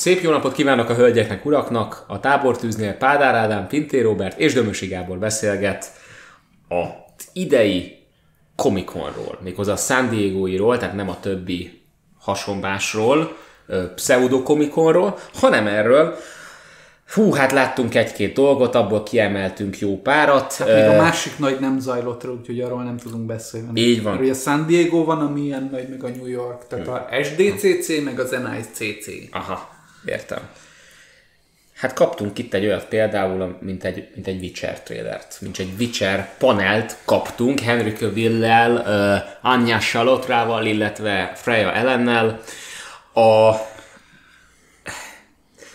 Szép jó napot kívánok a hölgyeknek, uraknak! A tábortűznél Pádár Ádám, Pintér Robert és Dömösi Gábor beszélget a idei Comic-Conról, méghozzá a San Diego-iról, tehát nem a többi hasonlásról, pseudo Comic-Conról, hanem erről, Hú, hát láttunk egy-két dolgot, abból kiemeltünk jó párat. Hát még a másik nagy nem zajlott rá, úgyhogy arról nem tudunk beszélni. Így van. Ugye San Diego van, ami ilyen nagy, meg a New York, tehát a SDCC, meg az NICC. Aha, értem. Hát kaptunk itt egy olyat például, mint egy, mint egy Witcher trailert, mint egy Witcher panelt kaptunk Henry Cavill-lel, uh, Anya Salotrával, illetve Freya Ellennel. A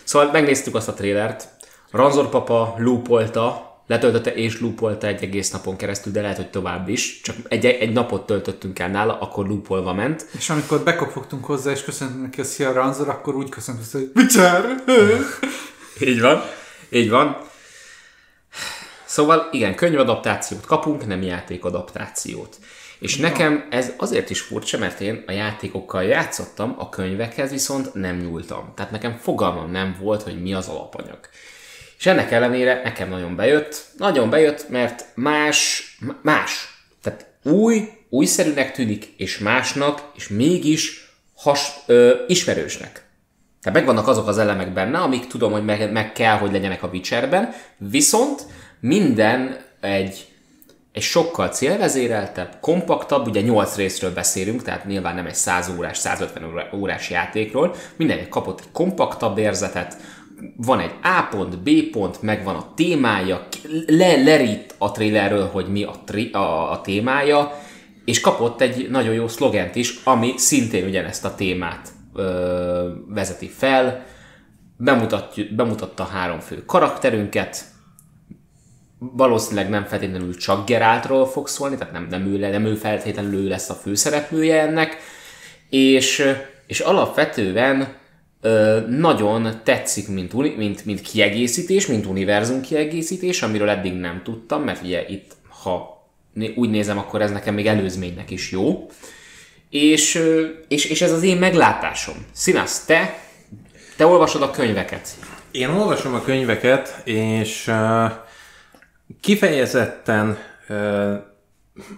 Szóval megnéztük azt a trélert, Ranzor papa loopolta, letöltötte és loopolta egy egész napon keresztül, de lehet, hogy tovább is. Csak egy, egy napot töltöttünk el nála, akkor loopolva ment. És amikor bekopogtunk hozzá, és köszöntünk neki a Szia Ranzor, akkor úgy köszöntünk, hogy Witcher! így van, így van. Szóval igen, könyvadaptációt kapunk, nem játékadaptációt. És nekem ez azért is furcsa, mert én a játékokkal játszottam, a könyvekhez viszont nem nyúltam. Tehát nekem fogalmam nem volt, hogy mi az alapanyag. És ennek ellenére nekem nagyon bejött, nagyon bejött, mert más, más. Tehát új, újszerűnek tűnik, és másnak, és mégis has, ö, ismerősnek. Tehát megvannak azok az elemek benne, amik tudom, hogy meg, meg kell, hogy legyenek a Witcherben, viszont minden egy egy sokkal célvezéreltebb, kompaktabb, ugye 8 részről beszélünk, tehát nyilván nem egy 100 órás, 150 órás játékról, mindenki kapott egy kompaktabb érzetet, van egy A pont, B pont, megvan a témája, le, lerít a trailerről, hogy mi a, tri, a, a témája, és kapott egy nagyon jó szlogent is, ami szintén ugyanezt a témát ö, vezeti fel, bemutatta három fő karakterünket, valószínűleg nem feltétlenül csak Geráltról fog szólni, tehát nem, nem, ő, nem ő feltétlenül ő lesz a főszereplője ennek, és, és alapvetően nagyon tetszik, mint, mint, mint kiegészítés, mint univerzum kiegészítés, amiről eddig nem tudtam, mert ugye itt, ha úgy nézem, akkor ez nekem még előzménynek is jó. És, és, és ez az én meglátásom. Színasz, te, te olvasod a könyveket. Én olvasom a könyveket, és Kifejezetten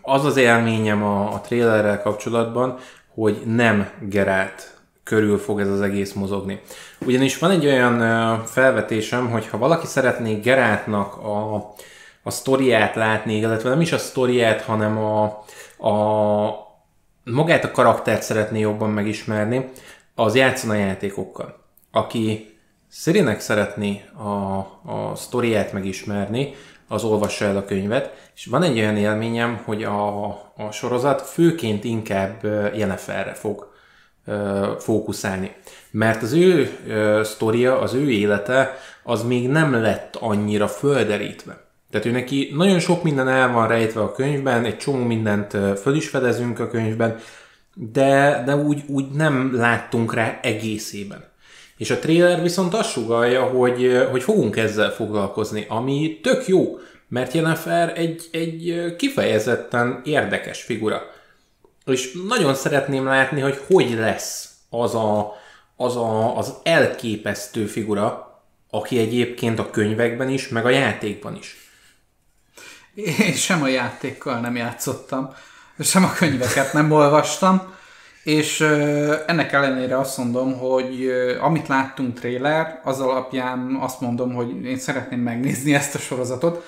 az az élményem a, a trailerrel kapcsolatban, hogy nem Gerált körül fog ez az egész mozogni. Ugyanis van egy olyan felvetésem, hogy ha valaki szeretné Geráltnak a, a sztoriát látni, illetve nem is a sztoriát, hanem a, a magát a karaktert szeretné jobban megismerni, az játszon a játékokkal. Aki Szirinek szeretné a, a sztoriát megismerni, az olvassa el a könyvet, és van egy olyan élményem, hogy a, a sorozat főként inkább Jenniferre fog fókuszálni. Mert az ő sztoria, az ő élete, az még nem lett annyira földerítve. Tehát ő neki nagyon sok minden el van rejtve a könyvben, egy csomó mindent föl is fedezünk a könyvben, de, de úgy, úgy nem láttunk rá egészében. És a trailer viszont azt sugalja, hogy, hogy fogunk ezzel foglalkozni, ami tök jó, mert Jennifer egy, egy kifejezetten érdekes figura. És nagyon szeretném látni, hogy hogy lesz az a, az, a, az elképesztő figura, aki egyébként a könyvekben is, meg a játékban is. Én sem a játékkal nem játszottam, sem a könyveket nem olvastam, és ennek ellenére azt mondom, hogy amit láttunk trailer, az alapján azt mondom, hogy én szeretném megnézni ezt a sorozatot.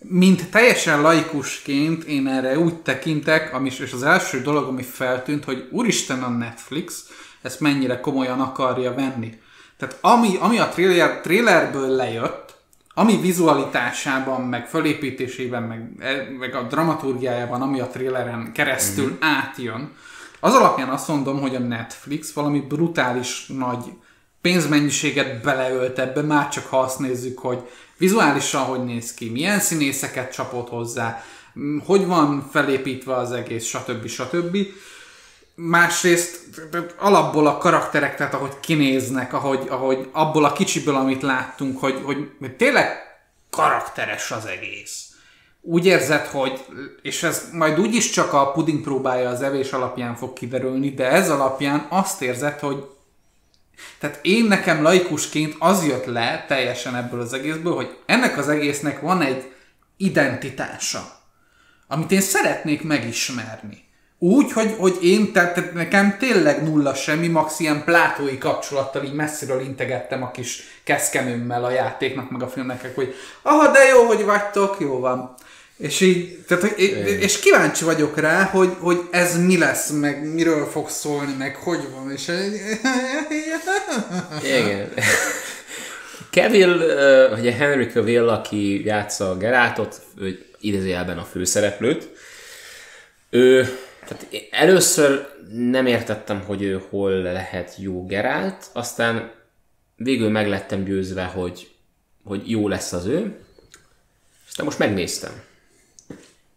Mint teljesen laikusként én erre úgy tekintek, ami, és az első dolog, ami feltűnt, hogy úristen a Netflix ezt mennyire komolyan akarja venni. Tehát ami, ami a trailer, trailerből lejött, ami vizualitásában, meg fölépítésében, meg, meg a dramaturgiájában, ami a traileren keresztül mm-hmm. átjön, az alapján azt mondom, hogy a Netflix valami brutális nagy pénzmennyiséget beleölt ebbe, már csak ha azt nézzük, hogy vizuálisan hogy néz ki, milyen színészeket csapott hozzá, hogy van felépítve az egész, stb. stb. Másrészt alapból a karakterek, tehát ahogy kinéznek, ahogy, ahogy abból a kicsiből, amit láttunk, hogy, hogy tényleg karakteres az egész úgy érzed, hogy, és ez majd úgyis csak a puding próbája az evés alapján fog kiderülni, de ez alapján azt érzed, hogy Tehát én nekem laikusként az jött le teljesen ebből az egészből, hogy ennek az egésznek van egy identitása, amit én szeretnék megismerni. Úgy, hogy, hogy én, tehát tehát nekem tényleg nulla semmi, max ilyen plátói kapcsolattal így messziről integettem a kis keszkenőmmel a játéknak, meg a filmnek, hogy aha, de jó, hogy vagytok, jó van. És így, tehát, hogy, és kíváncsi vagyok rá, hogy, hogy ez mi lesz, meg miről fog szólni, meg hogy van, és Igen. Cavill, ugye Henry Cavill, aki játsza a Gerátot, ő idézőjelben a főszereplőt, ő, tehát először nem értettem, hogy ő hol lehet jó Gerált, aztán végül meg lettem győzve, hogy, hogy jó lesz az ő, aztán most megnéztem.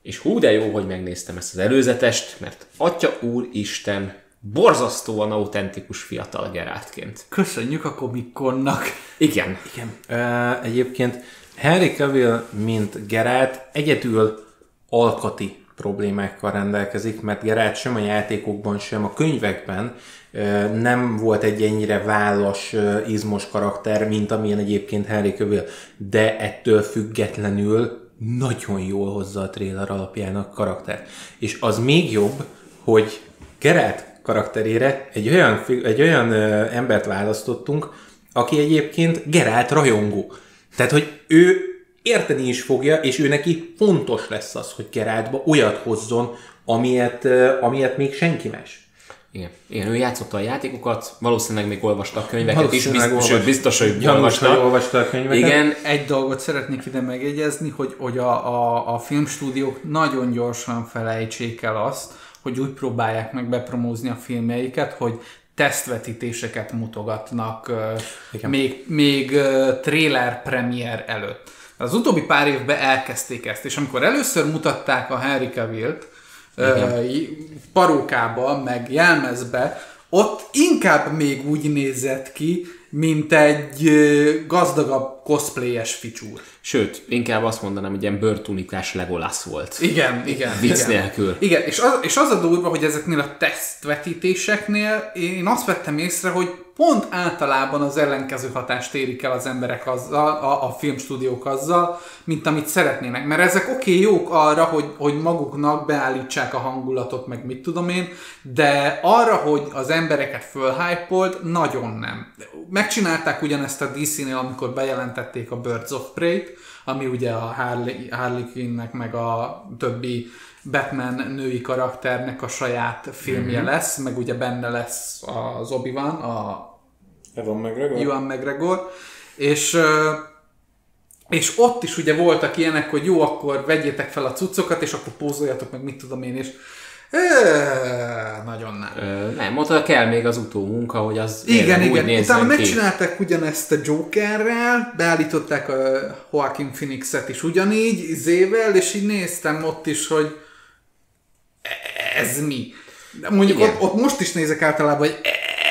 És hú, de jó, hogy megnéztem ezt az előzetest, mert Atya Úr Isten borzasztóan autentikus fiatal Geráltként. köszönjük a komikonnak. Igen. Igen. Uh, egyébként Henry Cavill, mint Geralt, egyedül alkati problémákkal rendelkezik, mert Geralt sem a játékokban, sem a könyvekben nem volt egy ennyire vállas, uh, izmos karakter, mint amilyen egyébként Henry Cavill, de ettől függetlenül nagyon jól hozza a trailer alapján a karakter. És az még jobb, hogy Geralt karakterére egy olyan, egy olyan ö, embert választottunk, aki egyébként Gerált rajongó. Tehát, hogy ő érteni is fogja, és ő neki fontos lesz az, hogy Geráltba olyat hozzon, amilyet, ö, amilyet még senki más. Igen. Igen, ő játszotta a játékokat, valószínűleg még olvasta a könyveket is, biztos, olvas- sőt, biztos, hogy olvasta. olvasta a könyveket. Igen, Egy dolgot szeretnék ide megjegyezni, hogy, hogy a, a, a filmstúdiók nagyon gyorsan felejtsék el azt, hogy úgy próbálják meg bepromózni a filmjeiket, hogy tesztvetítéseket mutogatnak Igen. még, még trailer premier előtt. Az utóbbi pár évben elkezdték ezt, és amikor először mutatták a Henry Cavill-t parókába, meg jelmezbe, ott inkább még úgy nézett ki, mint egy gazdagabb cosplayes ficsúr. sőt, inkább azt mondanám, hogy ilyen bőrtunikás Legolas volt. Igen, igen. Vicc igen. nélkül. Igen, és az, és az a durva, hogy ezeknél a tesztvetítéseknél én azt vettem észre, hogy pont általában az ellenkező hatást érik el az emberek azzal, a, a filmstúdiók azzal, mint amit szeretnének. Mert ezek oké, okay, jók arra, hogy, hogy maguknak beállítsák a hangulatot, meg mit tudom én, de arra, hogy az embereket fölhypolt, nagyon nem. Megcsinálták ugyanezt a DC-nél, amikor bejelentették a Birds of Prey-t, ami ugye a Harley, Harley Quinnnek meg a többi Batman női karakternek a saját filmje mm-hmm. lesz, meg ugye benne lesz az Obi-Wan, a Evan McGregor? Ewan McGregor, és, és ott is ugye voltak ilyenek, hogy jó, akkor vegyétek fel a cuccokat, és akkor pózoljatok meg, mit tudom én, és nagyon nem. Ö, nem, oda kell még az utómunka, hogy az Igen, úgy igen. nézzen Utána ki. megcsinálták ugyanezt a Jokerrel, beállították a Joaquin Phoenixet is ugyanígy, izével, és így néztem ott is, hogy ez mi? Mondjuk Igen. ott, ott, most is nézek általában, hogy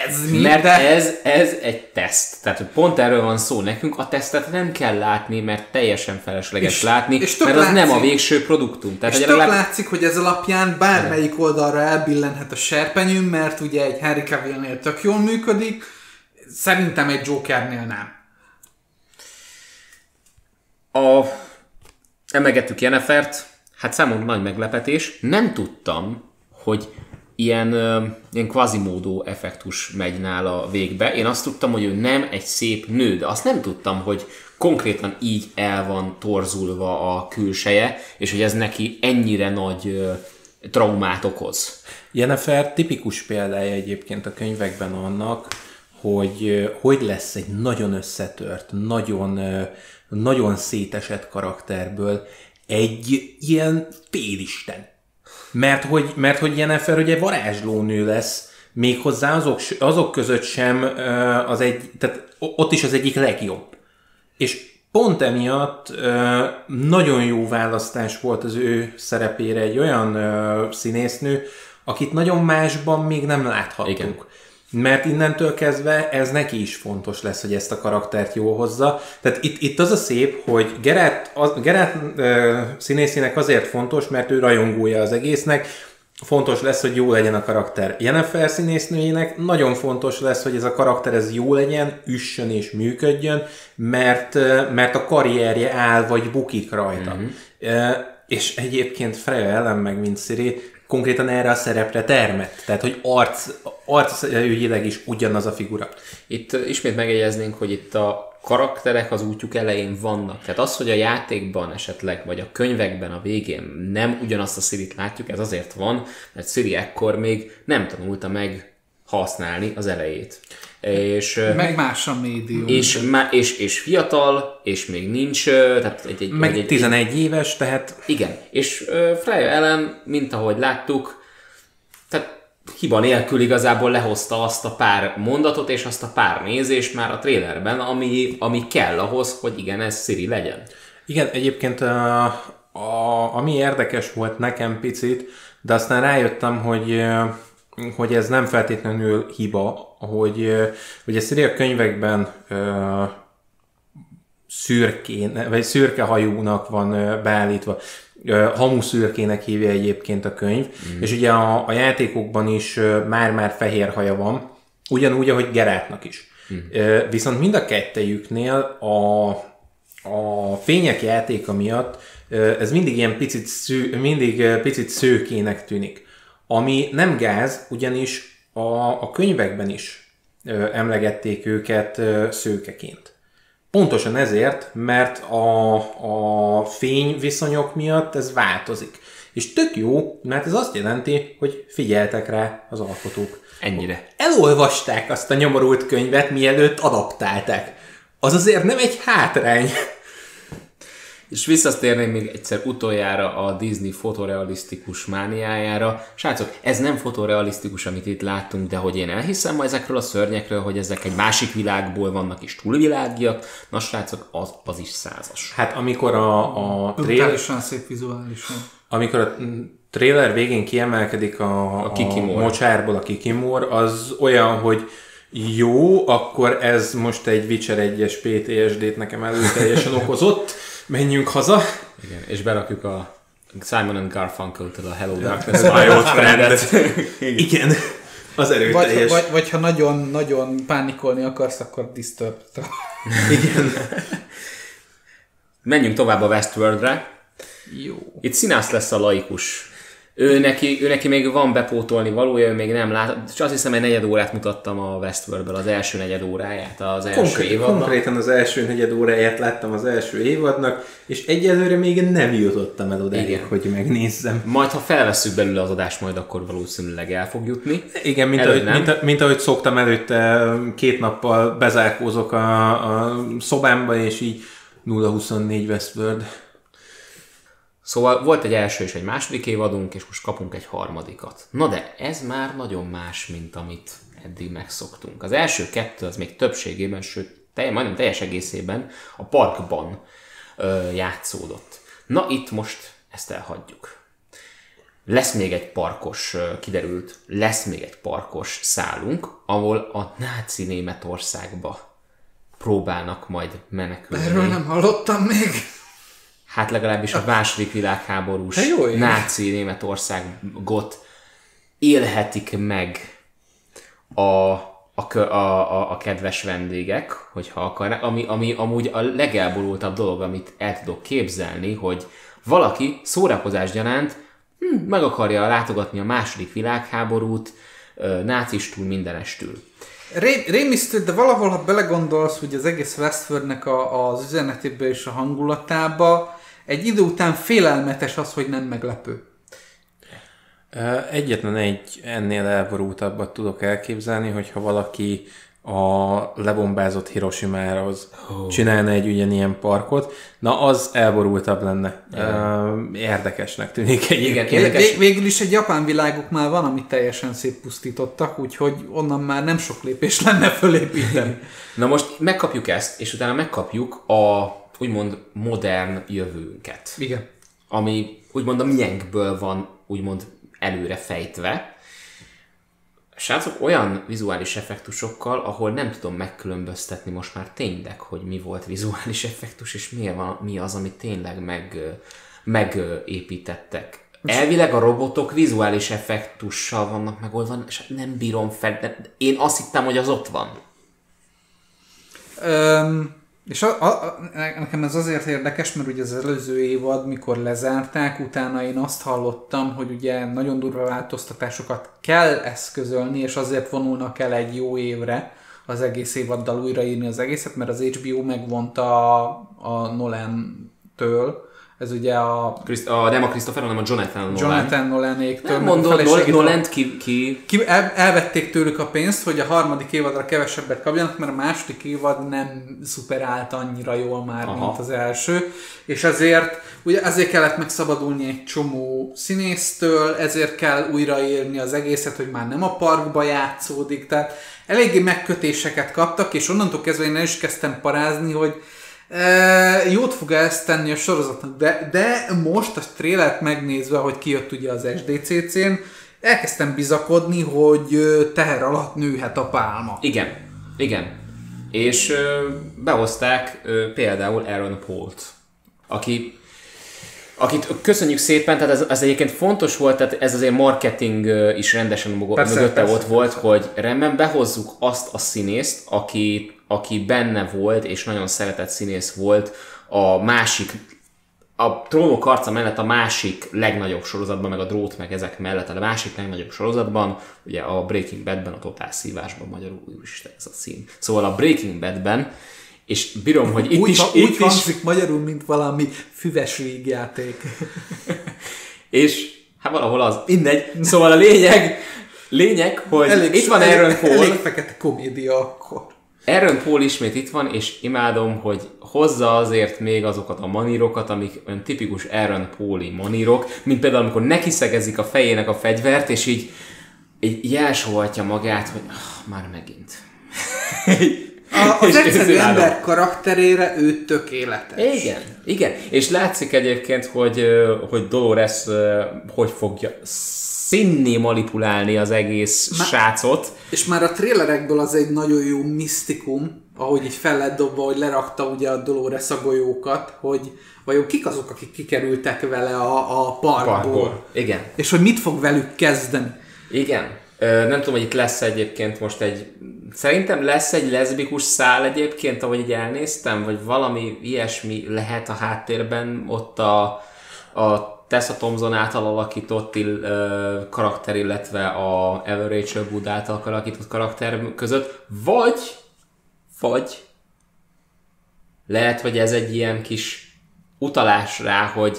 ez mi, Mert ez, ez egy teszt. Tehát hogy pont erről van szó. Nekünk a tesztet nem kell látni, mert teljesen felesleges És- látni, és mert az nem a látszik. végső produktum. Tehát, És tök legalább- látszik, hogy ez alapján bármelyik oldalra elbillenhet a serpenyőm, mert ugye egy Harry Cavillnél tök jól működik, szerintem egy Jokernél nem. A... Emlegettük Jenefert, hát számomra nagy meglepetés. Nem tudtam, hogy ilyen, ilyen quasimodo effektus megy nála végbe. Én azt tudtam, hogy ő nem egy szép nő, de azt nem tudtam, hogy konkrétan így el van torzulva a külseje, és hogy ez neki ennyire nagy traumát okoz. Jennifer tipikus példája egyébként a könyvekben annak, hogy hogy lesz egy nagyon összetört, nagyon, nagyon szétesett karakterből egy ilyen félisten. Mert hogy, mert hogy Jennifer ugye varázslónő lesz, méghozzá azok, azok között sem az egy, tehát ott is az egyik legjobb. És pont emiatt nagyon jó választás volt az ő szerepére egy olyan színésznő, akit nagyon másban még nem láthattunk. Igen. Mert innentől kezdve ez neki is fontos lesz, hogy ezt a karaktert jól hozza. Tehát itt, itt az a szép, hogy Gerát, az, Gerát ö, színészének azért fontos, mert ő rajongója az egésznek, fontos lesz, hogy jó legyen a karakter Jennifer színésznőjének, nagyon fontos lesz, hogy ez a karakter ez jó legyen, üssön és működjön, mert, mert a karrierje áll vagy bukik rajta. Mm-hmm. És egyébként Freya ellen meg, mint Siri, konkrétan erre a szerepre termett. Tehát, hogy arc, arcügyileg is ugyanaz a figura. Itt ismét megjegyeznénk, hogy itt a karakterek az útjuk elején vannak. Tehát az, hogy a játékban esetleg, vagy a könyvekben a végén nem ugyanazt a Siri-t látjuk, ez azért van, mert Siri ekkor még nem tanulta meg használni az elejét. És, meg más a médium. És, és, és fiatal, és még nincs, tehát egy, egy, meg egy, 11 egy, éves, tehát... Igen, és uh, Freya ellen, mint ahogy láttuk, tehát hiba nélkül igazából lehozta azt a pár mondatot és azt a pár nézést már a trailerben, ami, ami kell ahhoz, hogy igen, ez Siri legyen. Igen, egyébként a, a, ami érdekes volt nekem picit, de aztán rájöttem, hogy hogy ez nem feltétlenül hiba, hogy, hogy a Siri a könyvekben szürkén, vagy szürke hajúnak van beállítva hamuszürkének hívja egyébként a könyv, mm. és ugye a, a játékokban is már-már fehér haja van, ugyanúgy, ahogy Gerátnak is. Mm. Viszont mind a kettejüknél a, a fények játéka miatt ez mindig ilyen picit, szű, mindig picit szőkének tűnik. Ami nem gáz, ugyanis a, a könyvekben is emlegették őket szőkeként. Pontosan ezért, mert a, a fényviszonyok miatt ez változik. És tök jó, mert ez azt jelenti, hogy figyeltek rá az alkotók. Ennyire. Elolvasták azt a nyomorult könyvet, mielőtt adaptálták. Az azért nem egy hátrány. És visszatérném még egyszer utoljára a Disney fotorealisztikus mániájára. Srácok, ez nem fotorealisztikus, amit itt láttunk, de hogy én elhiszem ma ezekről a szörnyekről, hogy ezek egy másik világból vannak és túlvilágiak. Na srácok, az, az is százas. Hát amikor a, a trailer... szép vizuálisan. Amikor a trailer végén kiemelkedik a, a, a mocsárból a kikimor, az olyan, hogy jó, akkor ez most egy Witcher 1-es PTSD-t nekem előteljesen okozott, menjünk haza. Igen, és berakjuk a Simon and Garfunkel-től a Hello Darkness, My Old Friend-et. Igen. Az erőteljes. Vagy, vagy, vagy ha nagyon-nagyon pánikolni akarsz, akkor disturb Igen. Menjünk tovább a Westworldre. Jó. Itt színász lesz a laikus ő neki, ő neki még van bepótolni valója, ő még nem lát. És azt hiszem, egy negyed órát mutattam a Westworldből, az első negyed óráját az első Konkrét, évadnak. Konkrétan az első negyed óráját láttam az első évadnak, és egyelőre még nem jutottam el odáig, hogy megnézzem. Majd, ha felvesszük belőle az adást, majd akkor valószínűleg el fog jutni. Igen, mint, ahogy, mint, mint ahogy szoktam előtte, két nappal bezárkózok a, a szobámba, és így 0-24 Westworld. Szóval volt egy első és egy második évadunk, és most kapunk egy harmadikat. Na de ez már nagyon más, mint amit eddig megszoktunk. Az első kettő az még többségében, sőt, telj, majdnem teljes egészében a parkban ö, játszódott. Na itt most ezt elhagyjuk. Lesz még egy parkos, kiderült, lesz még egy parkos szálunk, ahol a náci Németországba próbálnak majd menekülni. Erről nem hallottam még hát legalábbis a második világháborús hát jó, náci Németországot élhetik meg a, a, a, a, a kedves vendégek, hogyha akarnak, ami, ami amúgy a legelborultabb dolog, amit el tudok képzelni, hogy valaki szórakozás gyanánt hm, meg akarja látogatni a második világháborút, nácistól, mindenestül. Ré, rémisztő, de valahol, ha belegondolsz, hogy az egész Westfordnek a, az üzenetébe és a hangulatába, egy idő után félelmetes az, hogy nem meglepő. Egyetlen egy ennél elborultabbat tudok elképzelni, hogyha valaki a lebombázott Hiroshima-hoz oh. csinálna egy ugyanilyen parkot, na az elborultabb lenne. Igen. Érdekesnek tűnik egy Igen, érdekes. Végül is egy japán világuk már van, amit teljesen szétpusztítottak, úgyhogy onnan már nem sok lépés lenne fölépíteni. na most megkapjuk ezt, és utána megkapjuk a úgymond modern jövőnket. Igen. Ami úgymond a miénkből van úgymond előre fejtve. Srácok, olyan vizuális effektusokkal, ahol nem tudom megkülönböztetni most már tényleg, hogy mi volt vizuális effektus, és mi, van, mi az, amit tényleg meg, megépítettek. elvileg a robotok vizuális effektussal vannak megoldva, és nem bírom fel, de én azt hittem, hogy az ott van. Öm, és a, a, nekem ez azért érdekes, mert ugye az előző évad, mikor lezárták, utána én azt hallottam, hogy ugye nagyon durva változtatásokat kell eszközölni, és azért vonulnak el egy jó évre az egész évaddal újraírni az egészet, mert az HBO megvonta a, a Nolan-től, ez ugye a... Christ- a nem a Christopher, hanem a Jonathan Nolan. Jonathan Nolan-éktől. Nem mondod, Nolan ki, ki... ki, el, elvették tőlük a pénzt, hogy a harmadik évadra kevesebbet kapjanak, mert a második évad nem szuperált annyira jól már. Aha. mint az első, és ezért, ugye ezért kellett megszabadulni egy csomó színésztől, ezért kell újraírni az egészet, hogy már nem a parkba játszódik, tehát eléggé megkötéseket kaptak, és onnantól kezdve én el is kezdtem parázni, hogy E, jót fog ezt tenni a sorozatnak, de, de most a trélert megnézve, hogy kijött ugye az SDCC-n, elkezdtem bizakodni, hogy teher alatt nőhet a pálma. Igen, igen. És ö, behozták ö, például Aaron Paul-t, aki akit köszönjük szépen, tehát ez, ez egyébként fontos volt, tehát ez azért marketing is rendesen Persze, mögötte persze, ott volt, hogy rendben behozzuk azt a színészt, aki, aki benne volt, és nagyon szeretett színész volt a másik a trónok arca mellett a másik legnagyobb sorozatban, meg a drót, meg ezek mellett a másik legnagyobb sorozatban, ugye a Breaking Badben, a Totál Szívásban magyarul, úristen ez a szín. Szóval a Breaking Badben, és bírom, hogy itt úgy, is, ha- itt úgy is, hangzik magyarul, mint valami füves vígjáték. és hát valahol az, mindegy. Szóval a lényeg, lényeg, hogy itt van elég, Aaron Paul, Elég fekete komédia akkor. Aaron Paul ismét itt van, és imádom, hogy hozza azért még azokat a manírokat, amik olyan tipikus Aaron Pauli manírok, mint például amikor neki szegezik a fejének a fegyvert, és így, így jelsolhatja magát, hogy ah, már megint. A, az egyszerű ember karakterére ő tökéletes. Igen, igen. És látszik egyébként, hogy, hogy Dolores hogy fogja színni manipulálni az egész Ma- srácot. És már a trélerekből az egy nagyon jó misztikum, ahogy így fel lett dobva, hogy lerakta ugye a Dolores a golyókat, hogy vajon kik azok, akik kikerültek vele a, a parkból. Parkból. Igen. És hogy mit fog velük kezdeni. Igen. Ö, nem tudom, hogy itt lesz egyébként most egy... Szerintem lesz egy leszbikus szál egyébként, ahogy így elnéztem, vagy valami ilyesmi lehet a háttérben ott a, a Tessa Thompson által alakított ill, ö, karakter, illetve a Evan Rachel Wood által alakított karakter között, vagy, vagy lehet, hogy ez egy ilyen kis utalás rá, hogy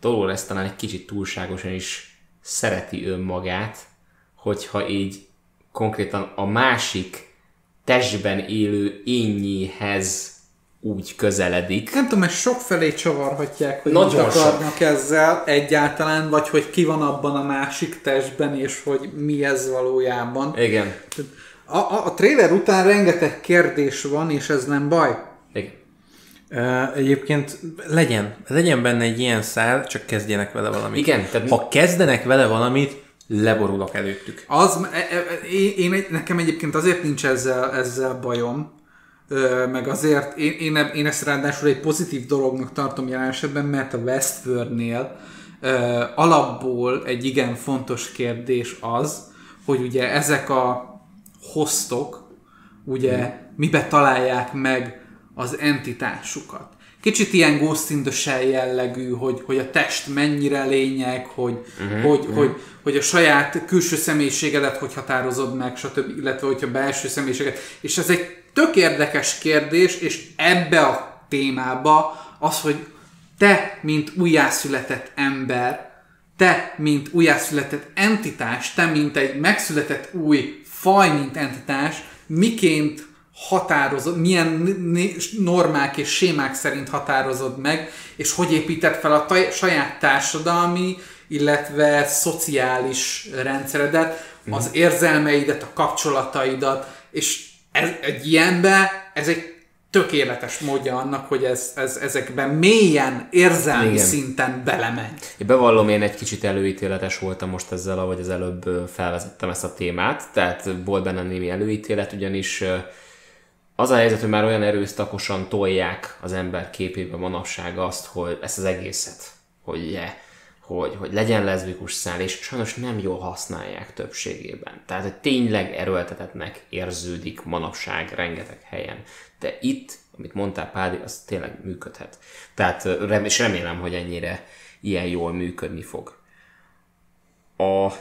Dolores talán egy kicsit túlságosan is szereti önmagát, hogyha így konkrétan a másik testben élő énnyéhez úgy közeledik. Nem tudom, ezt sokfelé csavarhatják, hogy Nagyon mit akarnak ezzel egyáltalán, vagy hogy ki van abban a másik testben, és hogy mi ez valójában. Igen. A, a, a trailer után rengeteg kérdés van, és ez nem baj. Igen. Egyébként legyen, legyen benne egy ilyen szál, csak kezdjenek vele valamit. Igen, tehát- Ha kezdenek vele valamit, leborulok előttük. Az, e, e, én, én, egy- nekem egyébként azért nincs ezzel, ezzel bajom, ö, meg azért én, én, én ezt ráadásul egy pozitív dolognak tartom jelen esetben, mert a Westworld-nél ö, alapból egy igen fontos kérdés az, hogy ugye ezek a hostok, ugye mibe találják meg az entitásukat. Kicsit ilyen Ghost in the Shell jellegű, hogy, hogy a test mennyire lényeg, hogy, uh-huh, hogy, uh-huh. hogy, hogy a saját külső személyiségedet hogy határozod meg, stb. illetve hogyha belső személyiséget. És ez egy tök érdekes kérdés, és ebbe a témába az, hogy te, mint újjászületett ember, te, mint újjászületett entitás, te, mint egy megszületett új faj, mint entitás, miként határozod, milyen normák és sémák szerint határozod meg, és hogy építed fel a taj- saját társadalmi, illetve szociális rendszeredet, az érzelmeidet, a kapcsolataidat, és ez, egy ilyenbe ez egy tökéletes módja annak, hogy ez, ez, ezekben mélyen, érzelmi Igen. szinten belemegy. Én bevallom, én egy kicsit előítéletes voltam most ezzel, ahogy az előbb felvezettem ezt a témát, tehát volt benne némi előítélet, ugyanis az a helyzet, hogy már olyan erőszakosan tolják az ember képébe manapság azt, hogy ezt az egészet, hogy, ugye, hogy, hogy legyen leszbikus szál, és sajnos nem jól használják többségében. Tehát, hogy tényleg erőltetetnek érződik manapság rengeteg helyen. De itt, amit mondtál Pádi, az tényleg működhet. Tehát, és remélem, hogy ennyire ilyen jól működni fog. A...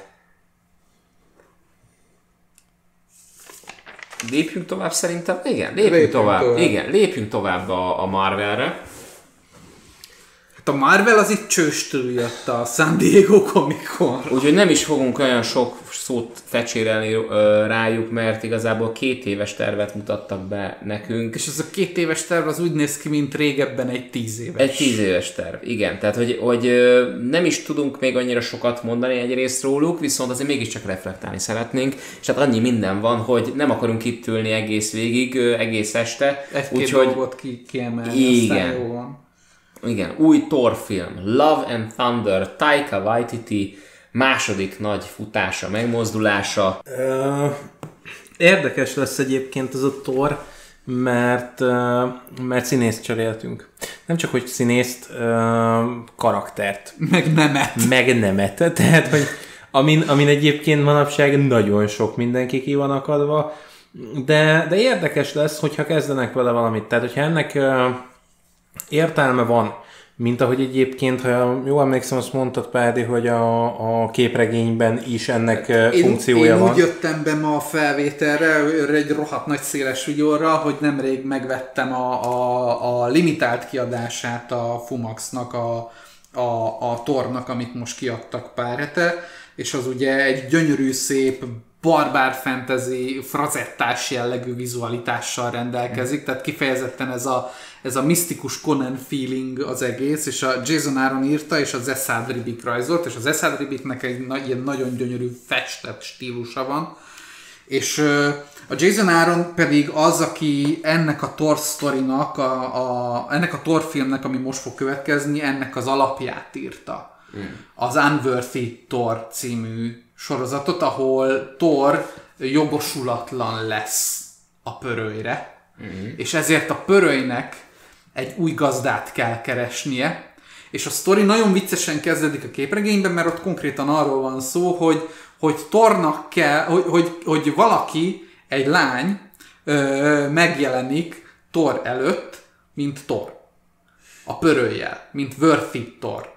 Lépjünk tovább szerintem? Igen, lépjünk, Lépjünk tovább. tovább. Igen, lépjünk tovább a, a Marvelre. A Marvel az itt csőstől jött a San Diego Comic. Úgyhogy nem is fogunk olyan sok szót fecsérelni ö, rájuk, mert igazából két éves tervet mutattak be nekünk. És ez a két éves terv az úgy néz ki, mint régebben egy tíz éves. Egy tíz éves terv, igen. Tehát, hogy, hogy ö, nem is tudunk még annyira sokat mondani egyrészt róluk, viszont azért mégiscsak reflektálni szeretnénk, és hát annyi minden van, hogy nem akarunk itt ülni egész végig, ö, egész este. Egy-két úgyhogy dolgot ki, kiemelni, Igen. aztán jó van. Igen, új Thor film, Love and Thunder, Taika Waititi, második nagy futása, megmozdulása. Érdekes lesz egyébként ez a tor, mert, mert színészt cseréltünk. Nem csak, hogy színészt, karaktert. Meg nemet. Meg nemet. Tehát, hogy amin, amin egyébként manapság nagyon sok mindenki ki van akadva, de, de érdekes lesz, hogyha kezdenek vele valamit. Tehát, hogyha ennek értelme van, mint ahogy egyébként, ha jól emlékszem, azt mondtad Pádi, hogy a, a képregényben is ennek Én, funkciója én van. úgy jöttem be ma a felvételre, egy rohadt nagy széles videóra, hogy nemrég megvettem a, a, a limitált kiadását a Fumaxnak, a, a, a tornak, amit most kiadtak pár hete, és az ugye egy gyönyörű, szép, barbár fantasy, frazettás jellegű vizualitással rendelkezik, tehát kifejezetten ez a, ez a misztikus Conan feeling az egész, és a Jason Aaron írta, és az Esad Ribic rajzolt, és az Esad Ribicnek egy na- ilyen nagyon gyönyörű festett stílusa van, és a Jason Aaron pedig az, aki ennek a Thor sztorinak, a, a, ennek a Thor filmnek, ami most fog következni, ennek az alapját írta. Az Unworthy Thor című sorozatot, ahol Thor jogosulatlan lesz a pörölyre, és ezért a pörölynek egy új gazdát kell keresnie, és a sztori nagyon viccesen kezdődik a képregényben, mert ott konkrétan arról van szó, hogy, hogy Tornak kell, hogy, hogy, hogy valaki, egy lány ö, megjelenik Thor előtt, mint Thor. A pörőjel, mint Worthy Thor.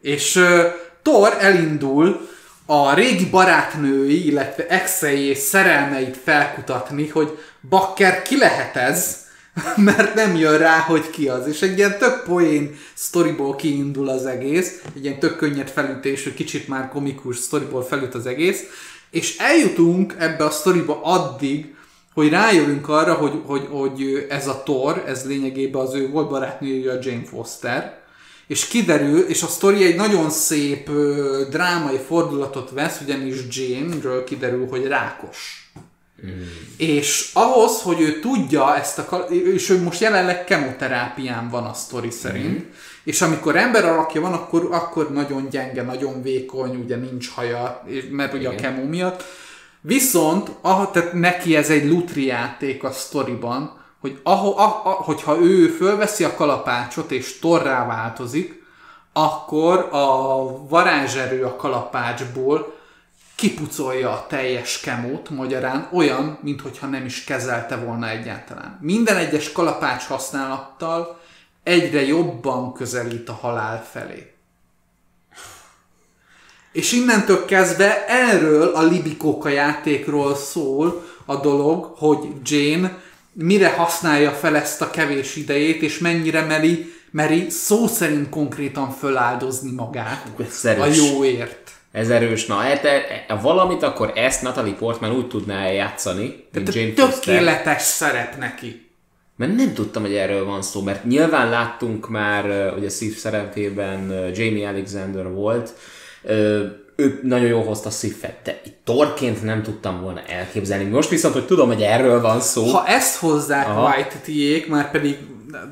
És uh, Thor elindul a régi barátnői, illetve exei és szerelmeit felkutatni, hogy bakker ki lehet ez, mert nem jön rá, hogy ki az. És egy ilyen tök poén sztoriból kiindul az egész, egy ilyen tök könnyed felütésű, kicsit már komikus sztoriból felüt az egész, és eljutunk ebbe a sztoriba addig, hogy rájövünk arra, hogy, hogy, hogy ez a Thor, ez lényegében az ő volt barátnője, a Jane Foster, és kiderül, és a sztori egy nagyon szép ö, drámai fordulatot vesz, ugyanis Jane-ről kiderül, hogy rákos. És ahhoz, hogy ő tudja ezt a... És ő most jelenleg kemoterápián van a sztori szerint, és amikor ember alakja van, akkor, akkor nagyon gyenge, nagyon vékony, ugye nincs haja, mert ugye a kemó miatt. Viszont, ah, tehát neki ez egy lutri játék a sztoriban, hogy aho, a, a, hogyha ő fölveszi a kalapácsot és torrá változik, akkor a varázserő a kalapácsból kipucolja a teljes kemót, magyarán olyan, mintha nem is kezelte volna egyáltalán. Minden egyes kalapács használattal egyre jobban közelít a halál felé. És innentől kezdve erről a Libikóka játékról szól a dolog, hogy Jane mire használja fel ezt a kevés idejét, és mennyire meri, meri szó szerint konkrétan föláldozni magát a jóért. Ez erős. Na, e, e, valamit akkor ezt Natalie Portman úgy tudná játszani, mint Jane. Tökéletes szerep neki. Mert nem tudtam, hogy erről van szó, mert nyilván láttunk már, ö, ugye Sif szerepében Jamie Alexander volt, ő nagyon jól hozta Sifet, de itt Torként nem tudtam volna elképzelni. Most viszont, hogy tudom, hogy erről van szó. Ha ezt hozzák. Waititi-ék, már pedig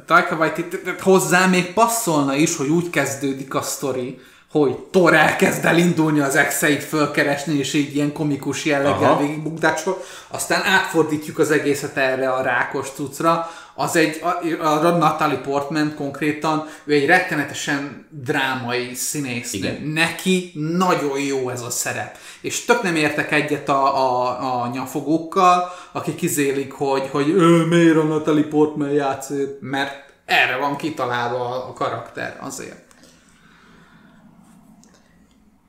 Taika Waititi hozzá még passzolna is, hogy úgy kezdődik a sztori, hogy Thor elkezd elindulni az exeit fölkeresni, és így ilyen komikus jelleggel végigbukdácsol, aztán átfordítjuk az egészet erre a rákos cuccra, az egy, a, a Natalie Portman konkrétan, ő egy rettenetesen drámai színésznő. Igen. Neki nagyon jó ez a szerep. És tök nem értek egyet a, a, a nyafogókkal, akik izélik, hogy, hogy ő, miért a Natalie Portman játszik, mert erre van kitalálva a karakter azért.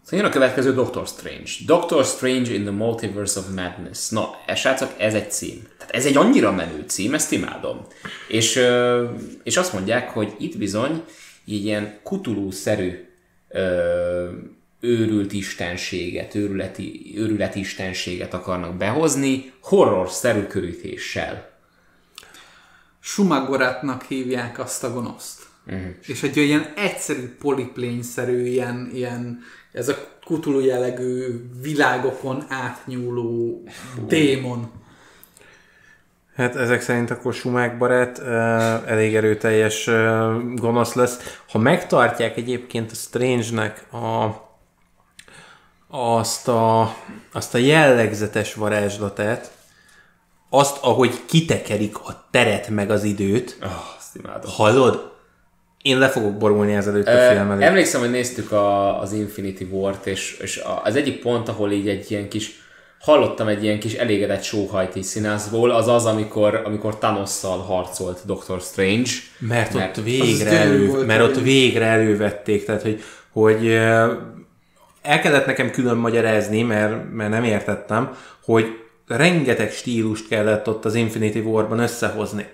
Szóval jön a következő Doctor Strange. Doctor Strange in the Multiverse of Madness. Na, ez srácok, ez egy cím. Tehát ez egy annyira menő cím, ezt imádom. És, és azt mondják, hogy itt bizony így ilyen kutulú-szerű őrült istenséget, őrületi, őrületi istenséget akarnak behozni, horror-szerű körítéssel. Sumagoratnak hívják azt a gonoszt. Uh-huh. És egy ilyen egyszerű poliplényszerű, ilyen, ilyen ez a kutulú jellegű világokon átnyúló démon. Hát ezek szerint akkor Sumák barát uh, elég erőteljes uh, gonosz lesz. Ha megtartják egyébként a Strange-nek a, azt, a, azt a jellegzetes varázslatát, azt, ahogy kitekerik a teret meg az időt, Oh, azt imádom. hallod? Én le fogok borulni ezelőtt a film előtt. Emlékszem, hogy néztük a, az Infinity War-t, és, és az egyik pont, ahol így egy ilyen kis hallottam egy ilyen kis elégedett sóhajt így színászból, az az, amikor, amikor Thanosszal harcolt Doctor Strange. Mert, Mert ott végre, elő, volt, mert ott végre elővették, tehát hogy, hogy el kellett nekem külön magyarázni, mert, mert nem értettem, hogy rengeteg stílust kellett ott az Infinity War-ban összehozni.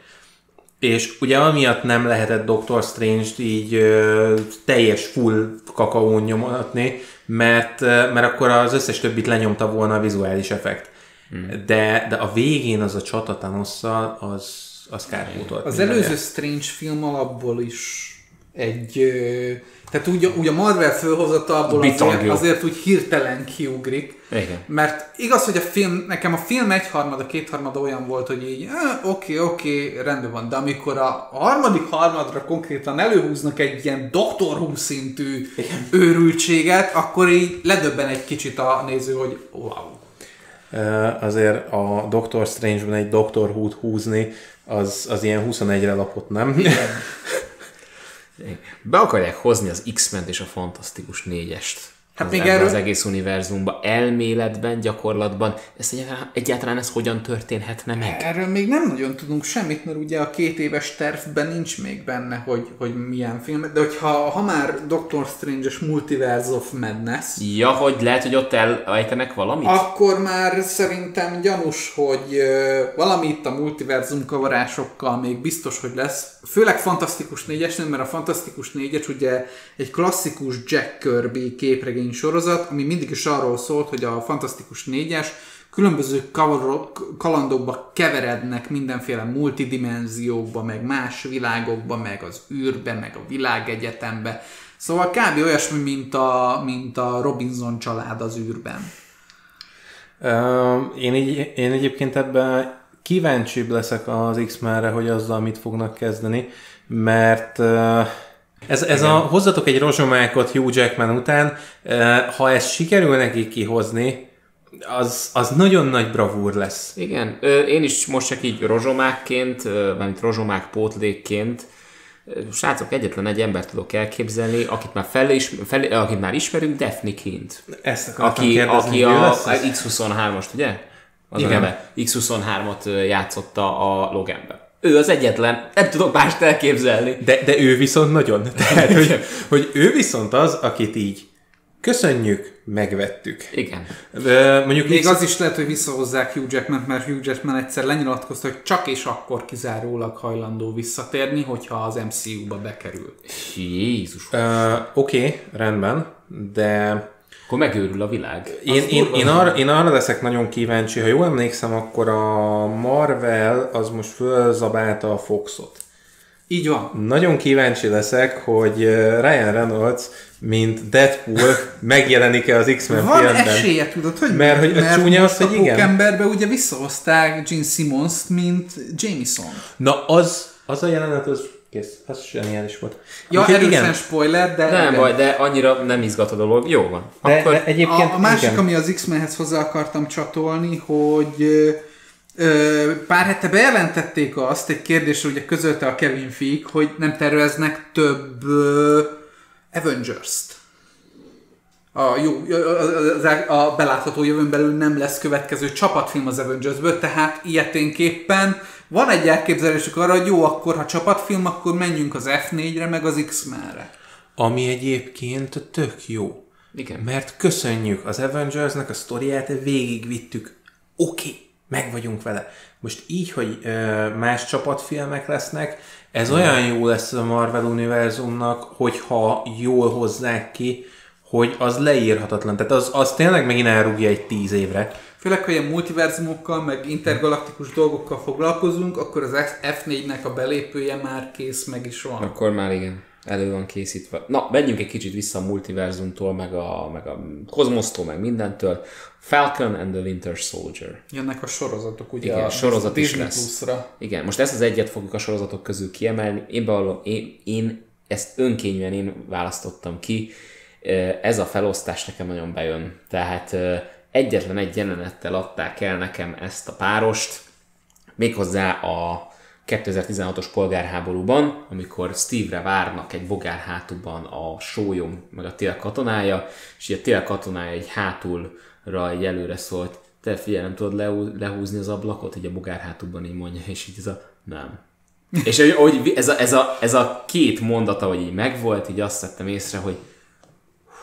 És ugye amiatt nem lehetett Doctor Strange-t így ö, teljes full kakaón nyomatni, mert, mert akkor az összes többit lenyomta volna a vizuális effekt. Hmm. De, de a végén az a csata Thanosszal, az, az kárpótolt. Az előző Strange film alapból is egy... Tehát úgy, úgy a Marvel fölhozatalból Bitang azért, azért úgy hirtelen kiugrik. Igen. Mert igaz, hogy a film, nekem a film egyharmada, kétharmada olyan volt, hogy így "Ah, oké, oké, rendben van, de amikor a harmadik harmadra konkrétan előhúznak egy ilyen Doctor Who szintű őrültséget, akkor így ledöbben egy kicsit a néző, hogy wow. Azért a Doctor Strange-ben egy Doctor Who-t húzni, az, az ilyen 21-re lapot, nem? Be akarják hozni az X-ment és a Fantasztikus négyest. Hát az, még erről- az egész univerzumba, elméletben, gyakorlatban. Ezt egyáltalán, egyáltalán ez hogyan történhetne meg? Erről még nem nagyon tudunk semmit, mert ugye a két éves tervben nincs még benne, hogy, hogy milyen film, de hogyha ha már Doctor Strange-es Multiverse of Madness, Ja, hogy lehet, hogy ott elejtenek valamit? akkor már szerintem gyanús, hogy ö, valami itt a multiverzum kavarásokkal még biztos, hogy lesz. Főleg Fantasztikus 4-esnél, mert a Fantasztikus 4-es ugye egy klasszikus Jack Kirby képregény sorozat, ami mindig is arról szólt, hogy a Fantasztikus 4-es különböző kalandokba keverednek mindenféle multidimenziókba, meg más világokba, meg az űrbe, meg a világegyetembe. Szóval kb. olyasmi, mint a, mint a Robinson család az űrben. Én, így, én egyébként ebben kíváncsibb leszek az X-menre, hogy azzal mit fognak kezdeni, mert ö, ez, ez a hozzatok egy rozsomákot Hugh Jackman után, ha ezt sikerül neki kihozni, az, az nagyon nagy bravúr lesz. Igen, én is most csak így rozsomákként, mármint rozsomák pótlékként, srácok, egyetlen egy embert tudok elképzelni, akit már, fel, is, fel, akit már ismerünk, Daphne Kint. Ezt akartam Aki, kérdezni, aki a, lesz a ez? X23-ast, ugye? Az Igen. a neve. X23-at ö, játszotta a Loganbe. Ő az egyetlen, nem tudok mást elképzelni. De, de ő viszont nagyon. Tehát, hogy, hogy ő viszont az, akit így köszönjük, megvettük. Igen. De mondjuk Még X- az is lehet, hogy visszahozzák Hugh Jackman, mert Hugh Jackman egyszer lenyilatkozta, hogy csak és akkor kizárólag hajlandó visszatérni, hogyha az MCU-ba bekerül. Jézus. Ö, Oké, okay, rendben, de Akkor megőrül a világ. én, én, én, arra, én arra leszek nagyon kíváncsi, ha jól emlékszem, akkor a Marvel az most fölzabálta a Foxot. Így van. Nagyon kíváncsi leszek, hogy Ryan Reynolds, mint Deadpool megjelenik-e az X-Men Van filmben. esélye, tudod, hogy Mert hogy a csúnya az, hogy a igen. Pókemberbe ugye visszahozták Gene Simmons-t, mint Jameson. Na az, az a jelenet, az Kész, az zseniális volt. Ja, Úgyhogy erősen spoiler, de... Nem igen. baj, de annyira nem izgat a dolog. Jó van. De, Akkor de egyébként A, a másik, igen. ami az X-Menhez hozzá akartam csatolni, hogy ö, pár hete bejelentették azt, egy kérdésre ugye közölte a Kevin Feige, hogy nem terveznek több ö, Avengers-t. A, jó, az, a belátható jövőn belül nem lesz következő csapatfilm az Avengersből, tehát ilyeténképpen van egy elképzelésük arra, hogy jó, akkor ha csapatfilm, akkor menjünk az F4-re, meg az X-Menre. Ami egyébként tök jó. Igen. Mert köszönjük az Avengersnek a sztoriát, végigvittük. Oké, okay, meg vagyunk vele. Most így, hogy ö, más csapatfilmek lesznek, ez olyan jó lesz a Marvel univerzumnak, hogyha jól hozzák ki, hogy az leírhatatlan. Tehát az, az tényleg megint elrúgja egy tíz évre. Főleg, ha ilyen multiverzumokkal, meg intergalaktikus dolgokkal foglalkozunk, akkor az F4-nek a belépője már kész, meg is van. Akkor már igen, elő van készítve. Na, menjünk egy kicsit vissza a multiverzumtól, meg a, meg a kozmosztól, meg mindentől. Falcon and the Winter Soldier. Jönnek a sorozatok, ugye Igen, a sorozat is Disney lesz. Plus-ra. Igen, most ezt az egyet fogjuk a sorozatok közül kiemelni. Én bevallom, én, én ezt önkényűen én választottam ki. Ez a felosztás nekem nagyon bejön. Tehát egyetlen egy jelenettel adták el nekem ezt a párost, méghozzá a 2016-os polgárháborúban, amikor Steve-re várnak egy bogár hátúban a sólyom, meg a tél katonája, és a tél katonája egy hátulra egy előre szólt, te figyelj, nem tudod lehú- lehúzni az ablakot, így a bogár hátúban így mondja, és így ez a nem. és hogy, hogy ez, a, ez, a, ez a két mondata, hogy így megvolt, így azt vettem észre, hogy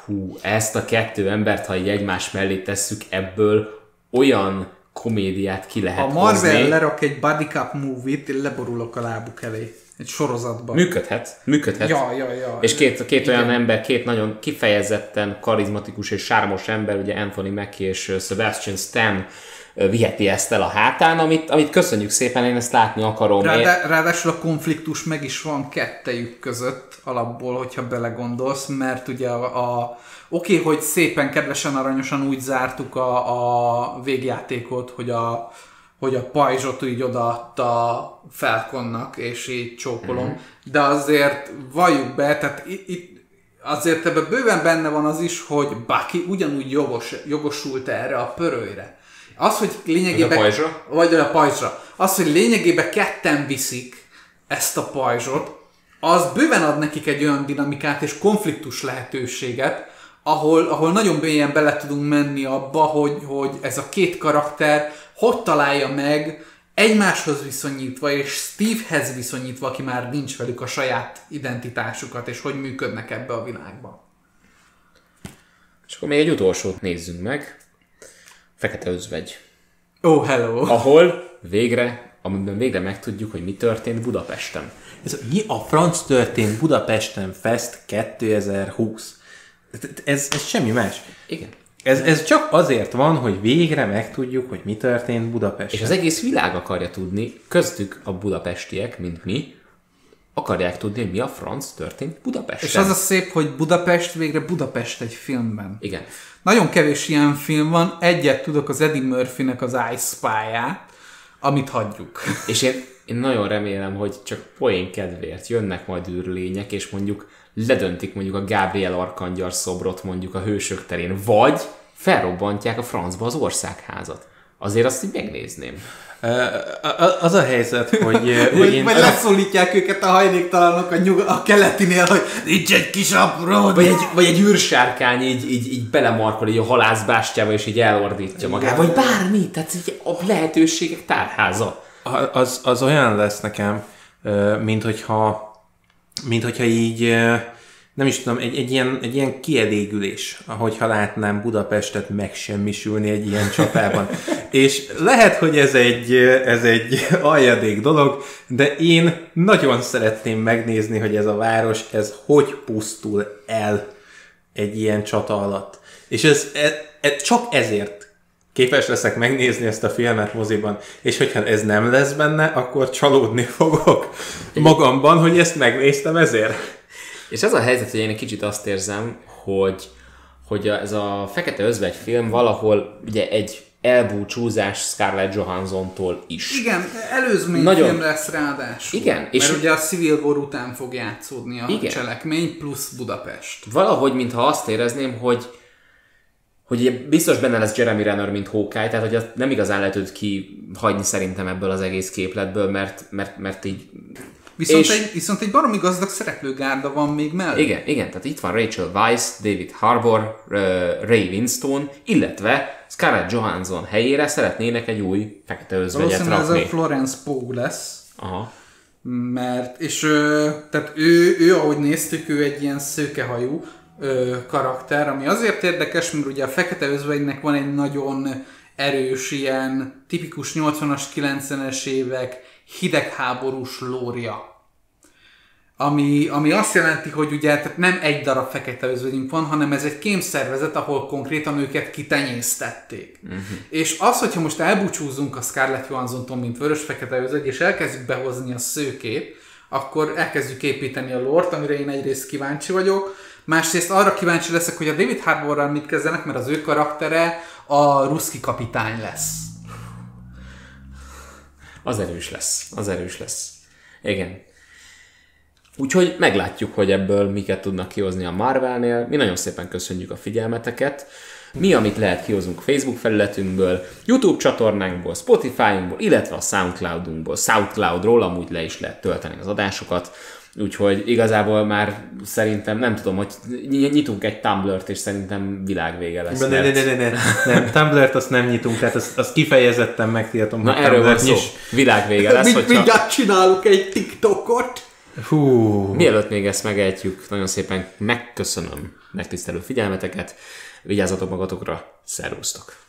hú, ezt a kettő embert, ha így egymás mellé tesszük, ebből olyan komédiát ki lehet Ha Marvel hozni. lerak egy Buddy Cup movie-t, én leborulok a lábuk elé. Egy sorozatban. Működhet, működhet. Ja, ja, ja. És két, két olyan ember, két nagyon kifejezetten karizmatikus és sármos ember, ugye Anthony Mackie és Sebastian Stan viheti ezt el a hátán, amit, amit köszönjük szépen, én ezt látni akarom. Ráadá, ráadásul a konfliktus meg is van kettejük között alapból, hogyha belegondolsz, mert ugye a, a oké, okay, hogy szépen, kedvesen, aranyosan úgy zártuk a, a végjátékot, hogy a, hogy a pajzsot így odaadta Falconnak, és így csókolom, mm-hmm. de azért valljuk be, tehát itt, itt azért ebben bőven benne van az is, hogy Bucky ugyanúgy jogos, jogosult erre a pörőjre. Az, hogy lényegében... Vagy a pajzsra? Vagy a pajzsra. Az, hogy lényegében ketten viszik ezt a pajzsot, az bőven ad nekik egy olyan dinamikát és konfliktus lehetőséget, ahol, ahol nagyon mélyen bele tudunk menni abba, hogy, hogy ez a két karakter hogy találja meg egymáshoz viszonyítva, és Stevehez viszonyítva, aki már nincs velük a saját identitásukat, és hogy működnek ebbe a világban. És akkor még egy utolsót nézzünk meg. Fekete özvegy. Oh, hello! Ahol végre, amiben végre megtudjuk, hogy mi történt Budapesten. Ez, mi a franc történt Budapesten Fest 2020? Ez, ez semmi más. Igen. Ez, ez csak azért van, hogy végre megtudjuk, hogy mi történt Budapesten. És az egész világ akarja tudni, köztük a budapestiek, mint mi, akarják tudni, hogy mi a franc történt Budapesten. És az a szép, hogy Budapest végre Budapest egy filmben. Igen. Nagyon kevés ilyen film van, egyet tudok az Eddie Murphynek az I Spy-ját, amit hagyjuk. És én, én nagyon remélem, hogy csak poén kedvéért jönnek majd űrlények, és mondjuk ledöntik mondjuk a Gabriel Arkangyar szobrot mondjuk a hősök terén, vagy felrobbantják a francba az országházat. Azért azt így megnézném. Az a helyzet, hogy, hogy én... vagy leszólítják őket a hajléktalanok a, nyug- a keletinél, hogy nincs egy kis apród. Vagy egy, vagy egy űrsárkány így, így, így belemarkol így a halászbástyába, és így elordítja magát. Vagy bármi, tehát így a lehetőségek tárháza. Az, az olyan lesz nekem, mint hogyha, mint hogyha így, nem is tudom, egy, egy, ilyen, egy ilyen kielégülés, ahogyha látnám Budapestet megsemmisülni egy ilyen csatában. És lehet, hogy ez egy, ez egy aljadék dolog, de én nagyon szeretném megnézni, hogy ez a város, ez hogy pusztul el egy ilyen csata alatt. És ez, ez, ez csak ezért képes leszek megnézni ezt a filmet moziban, és hogyha ez nem lesz benne, akkor csalódni fogok magamban, hogy ezt megnéztem ezért. És ez a helyzet, hogy én egy kicsit azt érzem, hogy, hogy a- ez a Fekete Özvegy film valahol ugye egy elbúcsúzás Scarlett Johanssontól is. Igen, előzmény Nagyon- Nagyon... film lesz ráadásul. Igen, és- Mert ugye a Civil War után fog játszódni a. Igen. cselekmény plusz Budapest. Valahogy, mintha azt érezném, hogy hogy biztos benne lesz Jeremy Renner, mint Hawkeye, tehát hogy azt nem igazán lehet őt kihagyni szerintem ebből az egész képletből, mert, mert, mert így Viszont, És- egy, viszont egy baromi gazdag szereplőgárda van még mellé. Igen, igen, tehát itt van Rachel Weisz, David Harbour, Ray Winstone, illetve Scarlett Johansson helyére szeretnének egy új fekete özvegyet Valószínűleg ez a rakni. Florence Pugh lesz. Aha. Mert, és tehát ő, ő, ahogy néztük, ő egy ilyen szőkehajú ö, karakter, ami azért érdekes, mert ugye a Fekete Özvegynek van egy nagyon erős, ilyen tipikus 80-as, 90-es évek hidegháborús lória. Ami, ami azt jelenti, hogy ugye tehát nem egy darab fekete özvegyünk van, hanem ez egy kémszervezet, ahol konkrétan őket kitenyésztették. Uh-huh. És az, hogyha most elbúcsúzunk a Scarlett Johanssontól, mint vörös fekete özvegy, és elkezdjük behozni a szőkét, akkor elkezdjük építeni a lort, amire én egyrészt kíváncsi vagyok, másrészt arra kíváncsi leszek, hogy a David Harbourral mit kezdenek, mert az ő karaktere a ruszki kapitány lesz. Az erős lesz, az erős lesz. Igen. Úgyhogy meglátjuk, hogy ebből miket tudnak kihozni a Marvelnél. Mi nagyon szépen köszönjük a figyelmeteket. Mi, amit lehet kihozunk Facebook felületünkből, YouTube csatornánkból, Spotify-unkból, illetve a Soundcloudunkból. Soundcloudról amúgy le is lehet tölteni az adásokat. Úgyhogy igazából már szerintem, nem tudom, hogy ny- nyitunk egy Tumblr-t, és szerintem világvége lesz. Ne, ne, ne, ne, ne, nem, Tumblr-t azt nem nyitunk, tehát azt, azt kifejezetten megtiltom, Na erről van szó. Világvége lesz, Mind, hogyha... mindjárt csinálok egy TikTokot. Hú, Mielőtt még ezt megejtjük, nagyon szépen megköszönöm megtisztelő figyelmeteket, vigyázzatok magatokra, szervusztok!